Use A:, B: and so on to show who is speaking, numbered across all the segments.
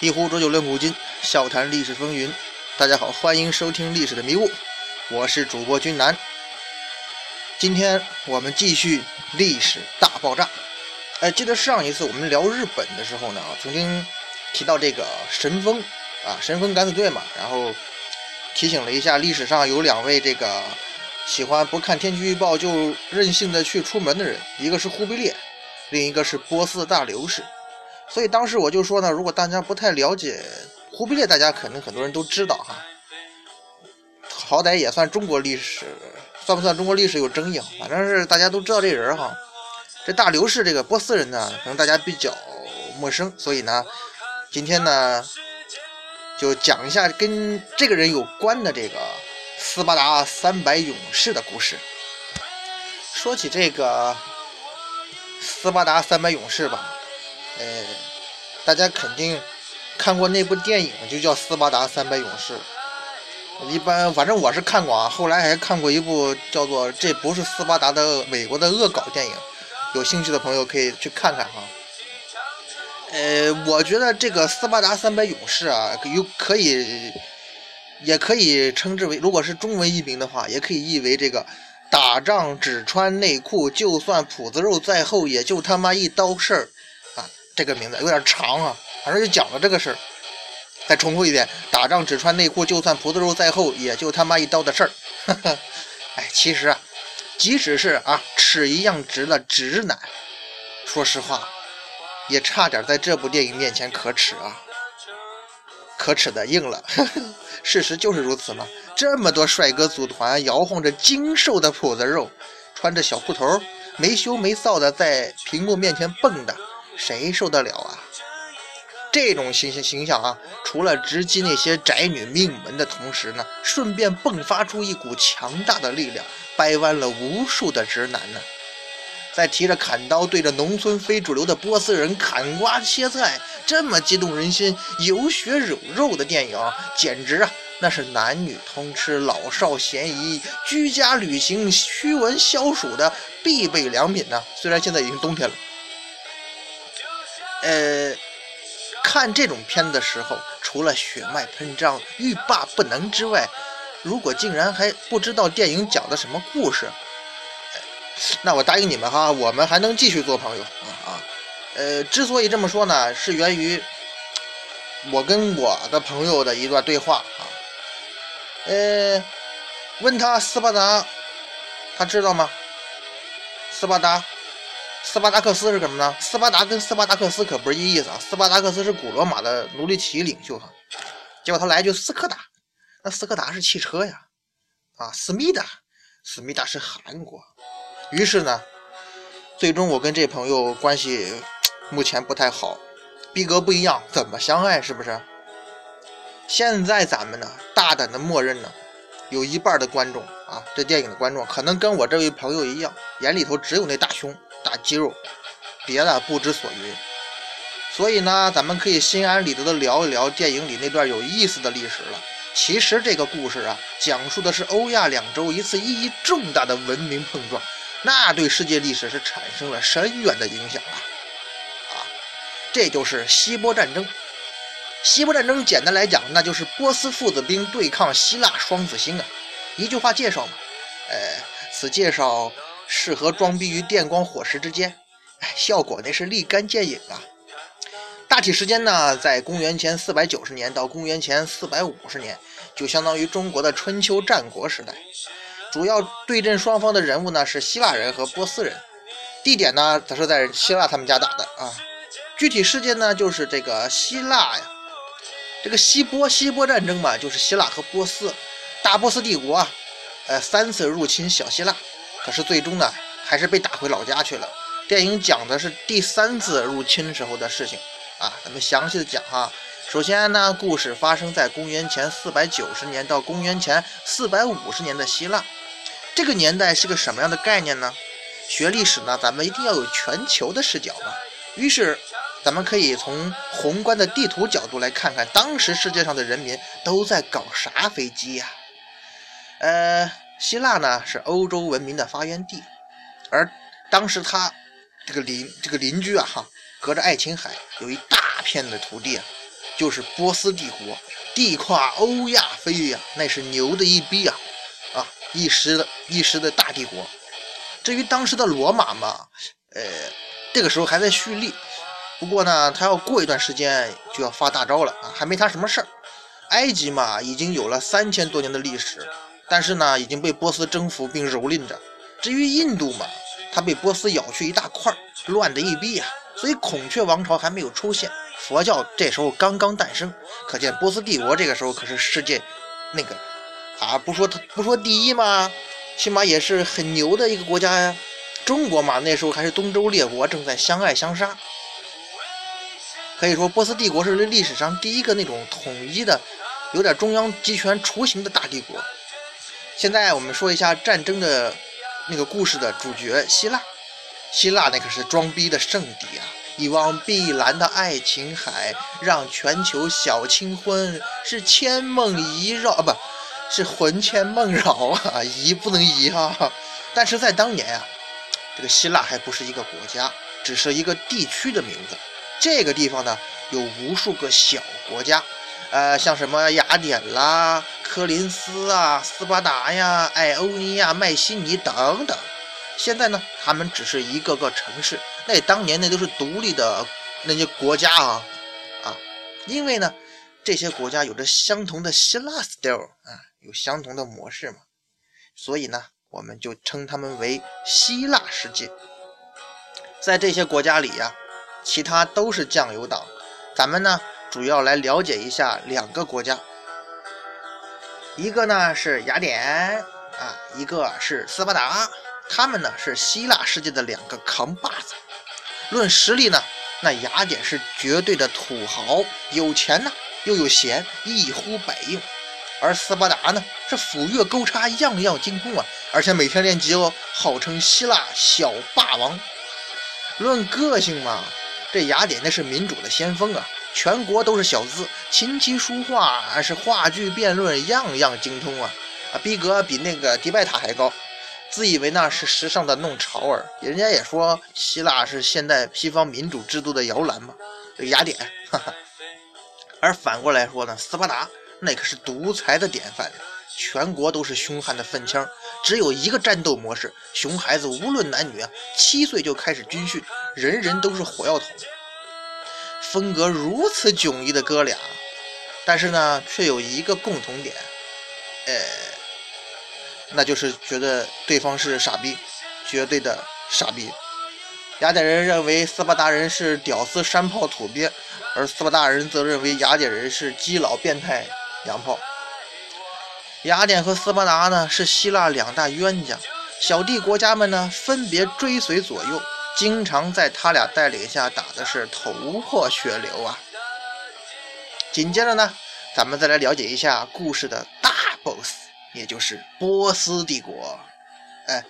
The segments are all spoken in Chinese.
A: 一壶浊酒论古今，笑谈历史风云。大家好，欢迎收听《历史的迷雾》，我是主播君南。今天我们继续历史大爆炸。哎，记得上一次我们聊日本的时候呢，曾经提到这个神风啊，神风敢死队嘛，然后提醒了一下历史上有两位这个喜欢不看天气预报就任性的去出门的人，一个是忽必烈，另一个是波斯大流士。所以当时我就说呢，如果大家不太了解忽必烈，大家可能很多人都知道哈，好歹也算中国历史，算不算中国历史有争议啊？反正是大家都知道这人哈。这大流士这个波斯人呢，可能大家比较陌生，所以呢，今天呢就讲一下跟这个人有关的这个斯巴达三百勇士的故事。说起这个斯巴达三百勇士吧。呃，大家肯定看过那部电影，就叫《斯巴达三百勇士》。一般，反正我是看过啊。后来还看过一部叫做《这不是斯巴达》的美国的恶搞电影，有兴趣的朋友可以去看看哈。呃，我觉得这个斯巴达三百勇士啊，有可以，也可以称之为，如果是中文译名的话，也可以译为这个打仗只穿内裤，就算脯子肉再厚，也就他妈一刀事儿。这个名字有点长啊，反正就讲了这个事儿。再重复一遍：打仗只穿内裤，就算脯子肉再厚，也就他妈一刀的事儿。哎，其实啊，即使是啊尺一样直的直男，说实话，也差点在这部电影面前可耻啊，可耻的硬了。事实就是如此嘛，这么多帅哥组团，摇晃着精瘦的脯子肉，穿着小裤头，没羞没臊的在屏幕面前蹦跶。谁受得了啊？这种形形形象啊，除了直击那些宅女命门的同时呢，顺便迸发出一股强大的力量，掰弯了无数的直男呢。在提着砍刀对着农村非主流的波斯人砍瓜切菜，这么激动人心、有血有肉的电影，简直啊，那是男女通吃、老少咸宜、居家旅行、驱蚊消暑的必备良品呢。虽然现在已经冬天了。呃，看这种片的时候，除了血脉喷张、欲罢不能之外，如果竟然还不知道电影讲的什么故事，那我答应你们哈，我们还能继续做朋友啊啊！呃，之所以这么说呢，是源于我跟我的朋友的一段对话啊。呃，问他斯巴达，他知道吗？斯巴达。斯巴达克斯是什么呢？斯巴达跟斯巴达克斯可不是一意思啊！斯巴达克斯是古罗马的奴隶起义领袖哈，结果他来句斯柯达，那斯柯达是汽车呀，啊，思密达，思密达是韩国。于是呢，最终我跟这朋友关系目前不太好，逼格不一样，怎么相爱是不是？现在咱们呢，大胆的默认呢，有一半的观众啊，这电影的观众可能跟我这位朋友一样，眼里头只有那大胸。大肌肉，别的不知所云。所以呢，咱们可以心安理得的聊一聊电影里那段有意思的历史了。其实这个故事啊，讲述的是欧亚两洲一次意义重大的文明碰撞，那对世界历史是产生了深远的影响啊！啊，这就是希波战争。希波战争简单来讲，那就是波斯父子兵对抗希腊双子星啊。一句话介绍嘛，呃，此介绍。适合装逼于电光火石之间，哎，效果那是立竿见影啊！大体时间呢，在公元前四百九十年到公元前四百五十年，就相当于中国的春秋战国时代。主要对阵双方的人物呢是希腊人和波斯人，地点呢则是在希腊他们家打的啊。具体事件呢就是这个希腊呀，这个希波希波战争嘛，就是希腊和波斯大波斯帝国啊，呃，三次入侵小希腊。可是最终呢，还是被打回老家去了。电影讲的是第三次入侵时候的事情啊，咱们详细的讲哈。首先呢，故事发生在公元前四百九十年到公元前四百五十年的希腊。这个年代是个什么样的概念呢？学历史呢，咱们一定要有全球的视角嘛。于是，咱们可以从宏观的地图角度来看看，当时世界上的人民都在搞啥飞机呀？呃。希腊呢是欧洲文明的发源地，而当时他这个邻这个邻居啊哈，隔着爱琴海有一大片的土地啊，就是波斯帝国，地跨欧亚非呀，那是牛的一逼啊！啊，一时的一时的大帝国。至于当时的罗马嘛，呃，这个时候还在蓄力，不过呢，他要过一段时间就要发大招了啊，还没他什么事儿。埃及嘛，已经有了三千多年的历史，但是呢，已经被波斯征服并蹂躏着。至于印度嘛，它被波斯咬去一大块，乱的一逼呀，所以孔雀王朝还没有出现。佛教这时候刚刚诞生，可见波斯帝国这个时候可是世界那个啊，不说他不说第一嘛，起码也是很牛的一个国家呀。中国嘛，那时候还是东周列国，正在相爱相杀。可以说，波斯帝国是历史上第一个那种统一的、有点中央集权雏形的大帝国。现在我们说一下战争的那个故事的主角希腊。希腊那可是装逼的圣地啊！一望碧蓝的爱琴海，让全球小清婚是千梦萦绕啊，不是魂牵梦绕啊，移不能移哈。但是在当年啊，这个希腊还不是一个国家，只是一个地区的名字。这个地方呢，有无数个小国家，呃，像什么雅典啦、科林斯啊、斯巴达呀、艾欧尼亚、麦西尼等等。现在呢，他们只是一个个城市。那当年那都是独立的那些国家啊啊，因为呢，这些国家有着相同的希腊 style 啊，有相同的模式嘛，所以呢，我们就称他们为希腊世界。在这些国家里呀，其他都是酱油党。咱们呢，主要来了解一下两个国家，一个呢是雅典啊，一个是斯巴达，他们呢是希腊世界的两个扛把子。论实力呢，那雅典是绝对的土豪，有钱呢又有闲，一呼百应；而斯巴达呢是斧钺钩叉样样精通啊，而且每天练级哦，号称希腊小霸王。论个性嘛，这雅典那是民主的先锋啊，全国都是小资，琴棋书画还是话剧辩论样样精通啊，啊，逼格比那个迪拜塔还高。自以为那是时尚的弄潮儿，人家也说希腊是现代西方民主制度的摇篮嘛。这雅典，哈哈。而反过来说呢，斯巴达那可是独裁的典范，全国都是凶悍的粪腔，只有一个战斗模式，熊孩子无论男女啊，七岁就开始军训，人人都是火药桶。风格如此迥异的哥俩，但是呢，却有一个共同点，呃。那就是觉得对方是傻逼，绝对的傻逼。雅典人认为斯巴达人是屌丝山炮土鳖，而斯巴达人则认为雅典人是基佬变态洋炮。雅典和斯巴达呢是希腊两大冤家，小弟国家们呢分别追随左右，经常在他俩带领下打的是头破血流啊。紧接着呢，咱们再来了解一下故事的大 boss。也就是波斯帝国，哎，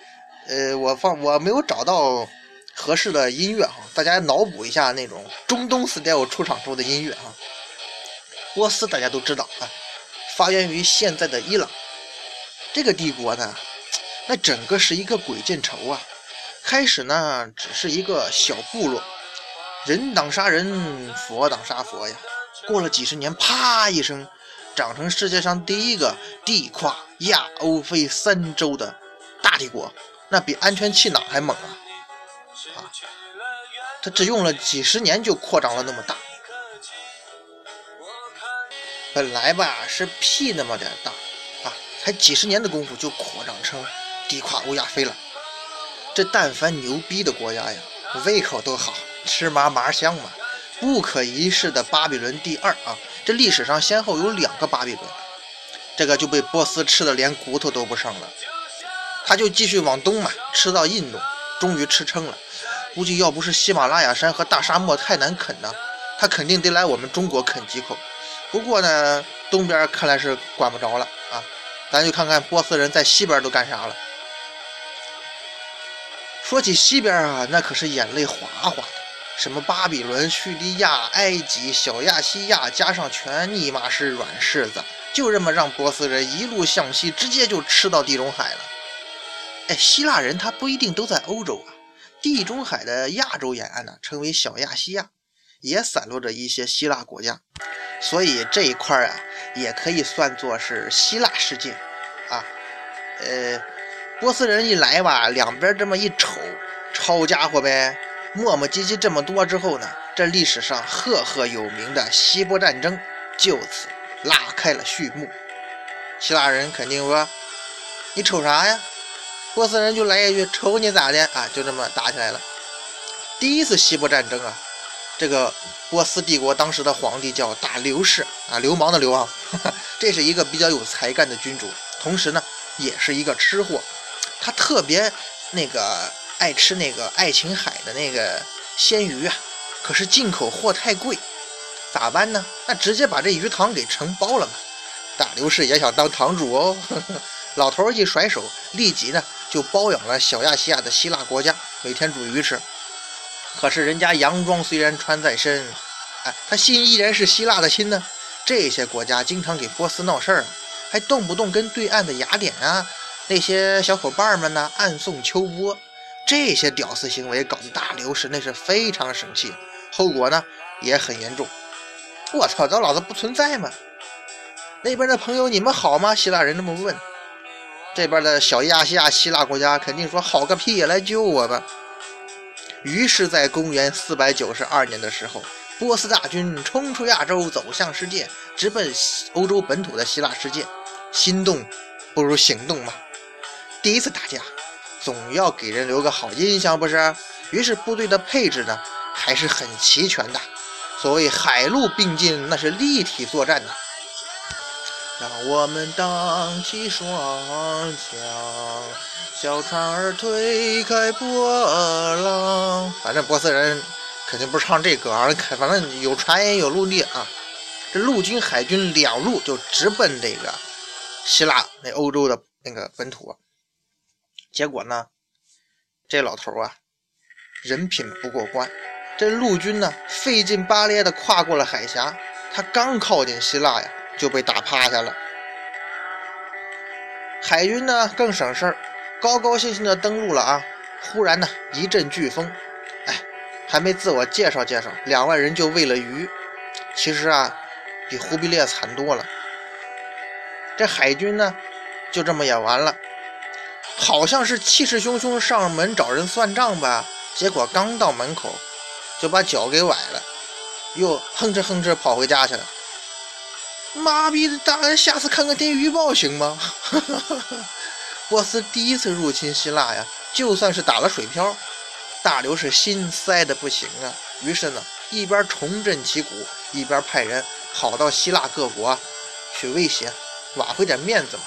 A: 呃，我放我没有找到合适的音乐哈，大家脑补一下那种中东 style 出场时候的音乐哈。波斯大家都知道啊，发源于现在的伊朗。这个帝国呢，那整个是一个鬼见愁啊。开始呢，只是一个小部落，人挡杀人，佛挡杀佛呀。过了几十年，啪一声。长成世界上第一个地跨亚欧非三洲的大帝国，那比安全气囊还猛啊！啊，他只用了几十年就扩张了那么大。本来吧是屁那么点大啊，才几十年的功夫就扩张成地跨欧亚非了。这但凡牛逼的国家呀，胃口都好吃嘛嘛香嘛。不可一世的巴比伦第二啊！这历史上先后有两个巴比伦，这个就被波斯吃的连骨头都不剩了。他就继续往东嘛，吃到印度，终于吃撑了。估计要不是喜马拉雅山和大沙漠太难啃呢，他肯定得来我们中国啃几口。不过呢，东边看来是管不着了啊！咱就看看波斯人在西边都干啥了。说起西边啊，那可是眼泪哗哗的。什么巴比伦、叙利亚、埃及、小亚细亚，加上全尼玛是软柿子，就这么让波斯人一路向西，直接就吃到地中海了。哎，希腊人他不一定都在欧洲啊，地中海的亚洲沿岸呢，称为小亚细亚，也散落着一些希腊国家。所以这一块啊，也可以算作是希腊世界啊。呃，波斯人一来吧，两边这么一瞅，抄家伙呗，磨磨唧唧这么多之后呢，这历史上赫赫有名的希波战争就此拉开了序幕。希腊人肯定说：“你瞅啥呀？”波斯人就来一句：“瞅你咋的啊？”就这么打起来了。第一次希波战争啊。这个波斯帝国当时的皇帝叫大流士啊，流氓的流啊，这是一个比较有才干的君主，同时呢也是一个吃货，他特别那个爱吃那个爱琴海的那个鲜鱼啊，可是进口货太贵，咋办呢？那直接把这鱼塘给承包了嘛。大流士也想当堂主哦，老头一甩手，立即呢就包养了小亚细亚的希腊国家，每天煮鱼吃。可是人家洋装虽然穿在身，哎，他心依然是希腊的心呢。这些国家经常给波斯闹事儿，还动不动跟对岸的雅典啊那些小伙伴们呢暗送秋波。这些屌丝行为搞得大流士那是非常生气，后果呢也很严重。我操，这老子不存在吗？那边的朋友你们好吗？希腊人这么问。这边的小亚细亚希腊国家肯定说好个屁，来救我吧。于是，在公元四百九十二年的时候，波斯大军冲出亚洲，走向世界，直奔欧洲本土的希腊世界。心动不如行动嘛！第一次打架，总要给人留个好印象，不是？于是部队的配置呢，还是很齐全的。所谓海陆并进，那是立体作战呐。让我们荡起双桨，小船儿推开波浪。反正波斯人肯定不是唱这歌啊，反正有船也有陆地啊。这陆军、海军两路就直奔这个希腊那欧洲的那个本土。结果呢，这老头啊，人品不过关。这陆军呢，费劲巴咧的跨过了海峡，他刚靠近希腊呀。就被打趴下了。海军呢更省事儿，高高兴兴的登陆了啊！忽然呢一阵飓风，哎，还没自我介绍介绍，两万人就喂了鱼。其实啊，比忽必烈惨多了。这海军呢就这么也完了，好像是气势汹汹上门找人算账吧，结果刚到门口就把脚给崴了，又哼哧哼哧跑回家去了。妈逼的大人，下次看看天气预报行吗？波斯第一次入侵希腊呀，就算是打了水漂，大流是心塞的不行啊。于是呢，一边重振旗鼓，一边派人跑到希腊各国去威胁，挽回点面子嘛。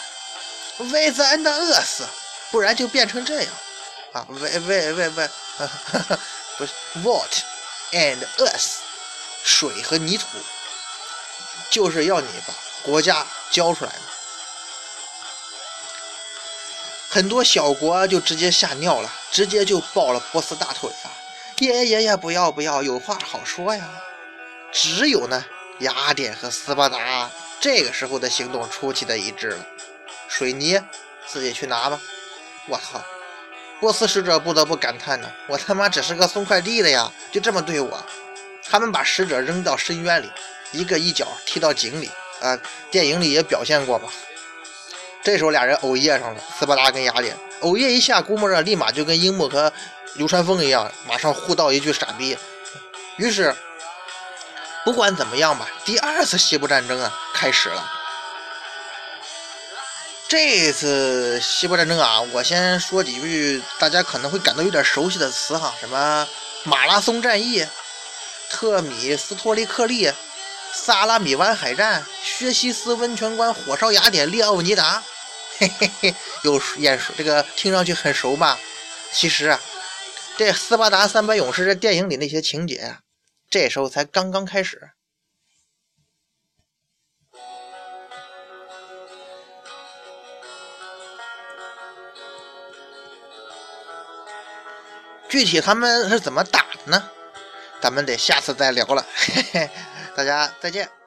A: 为咱的饿死，不然就变成这样啊！为为为为，不是 what and us，水和泥土。就是要你把国家交出来！很多小国就直接吓尿了，直接就抱了波斯大腿啊！爷爷爷爷，不要不要，有话好说呀！只有呢，雅典和斯巴达这个时候的行动出奇的一致了。水泥自己去拿吧！我操！波斯使者不得不感叹呢：我他妈只是个送快递的呀，就这么对我！他们把使者扔到深渊里。一个一脚踢到井里，啊，电影里也表现过吧？这时候俩人偶遇上了，斯巴达跟雅典偶遇一下，估摸着立马就跟樱木和流川枫一样，马上互道一句傻逼。于是，不管怎么样吧，第二次西部战争啊开始了。这次西部战争啊，我先说几句大家可能会感到有点熟悉的词哈，什么马拉松战役、特米斯托利克利。萨拉米湾海战、薛西斯温泉关、火烧雅典、列奥尼达，嘿嘿嘿，有眼熟，这个听上去很熟吧？其实啊，这斯巴达三百勇士这电影里那些情节啊，这时候才刚刚开始。具体他们是怎么打的呢？咱们得下次再聊了。嘿嘿。大家再见。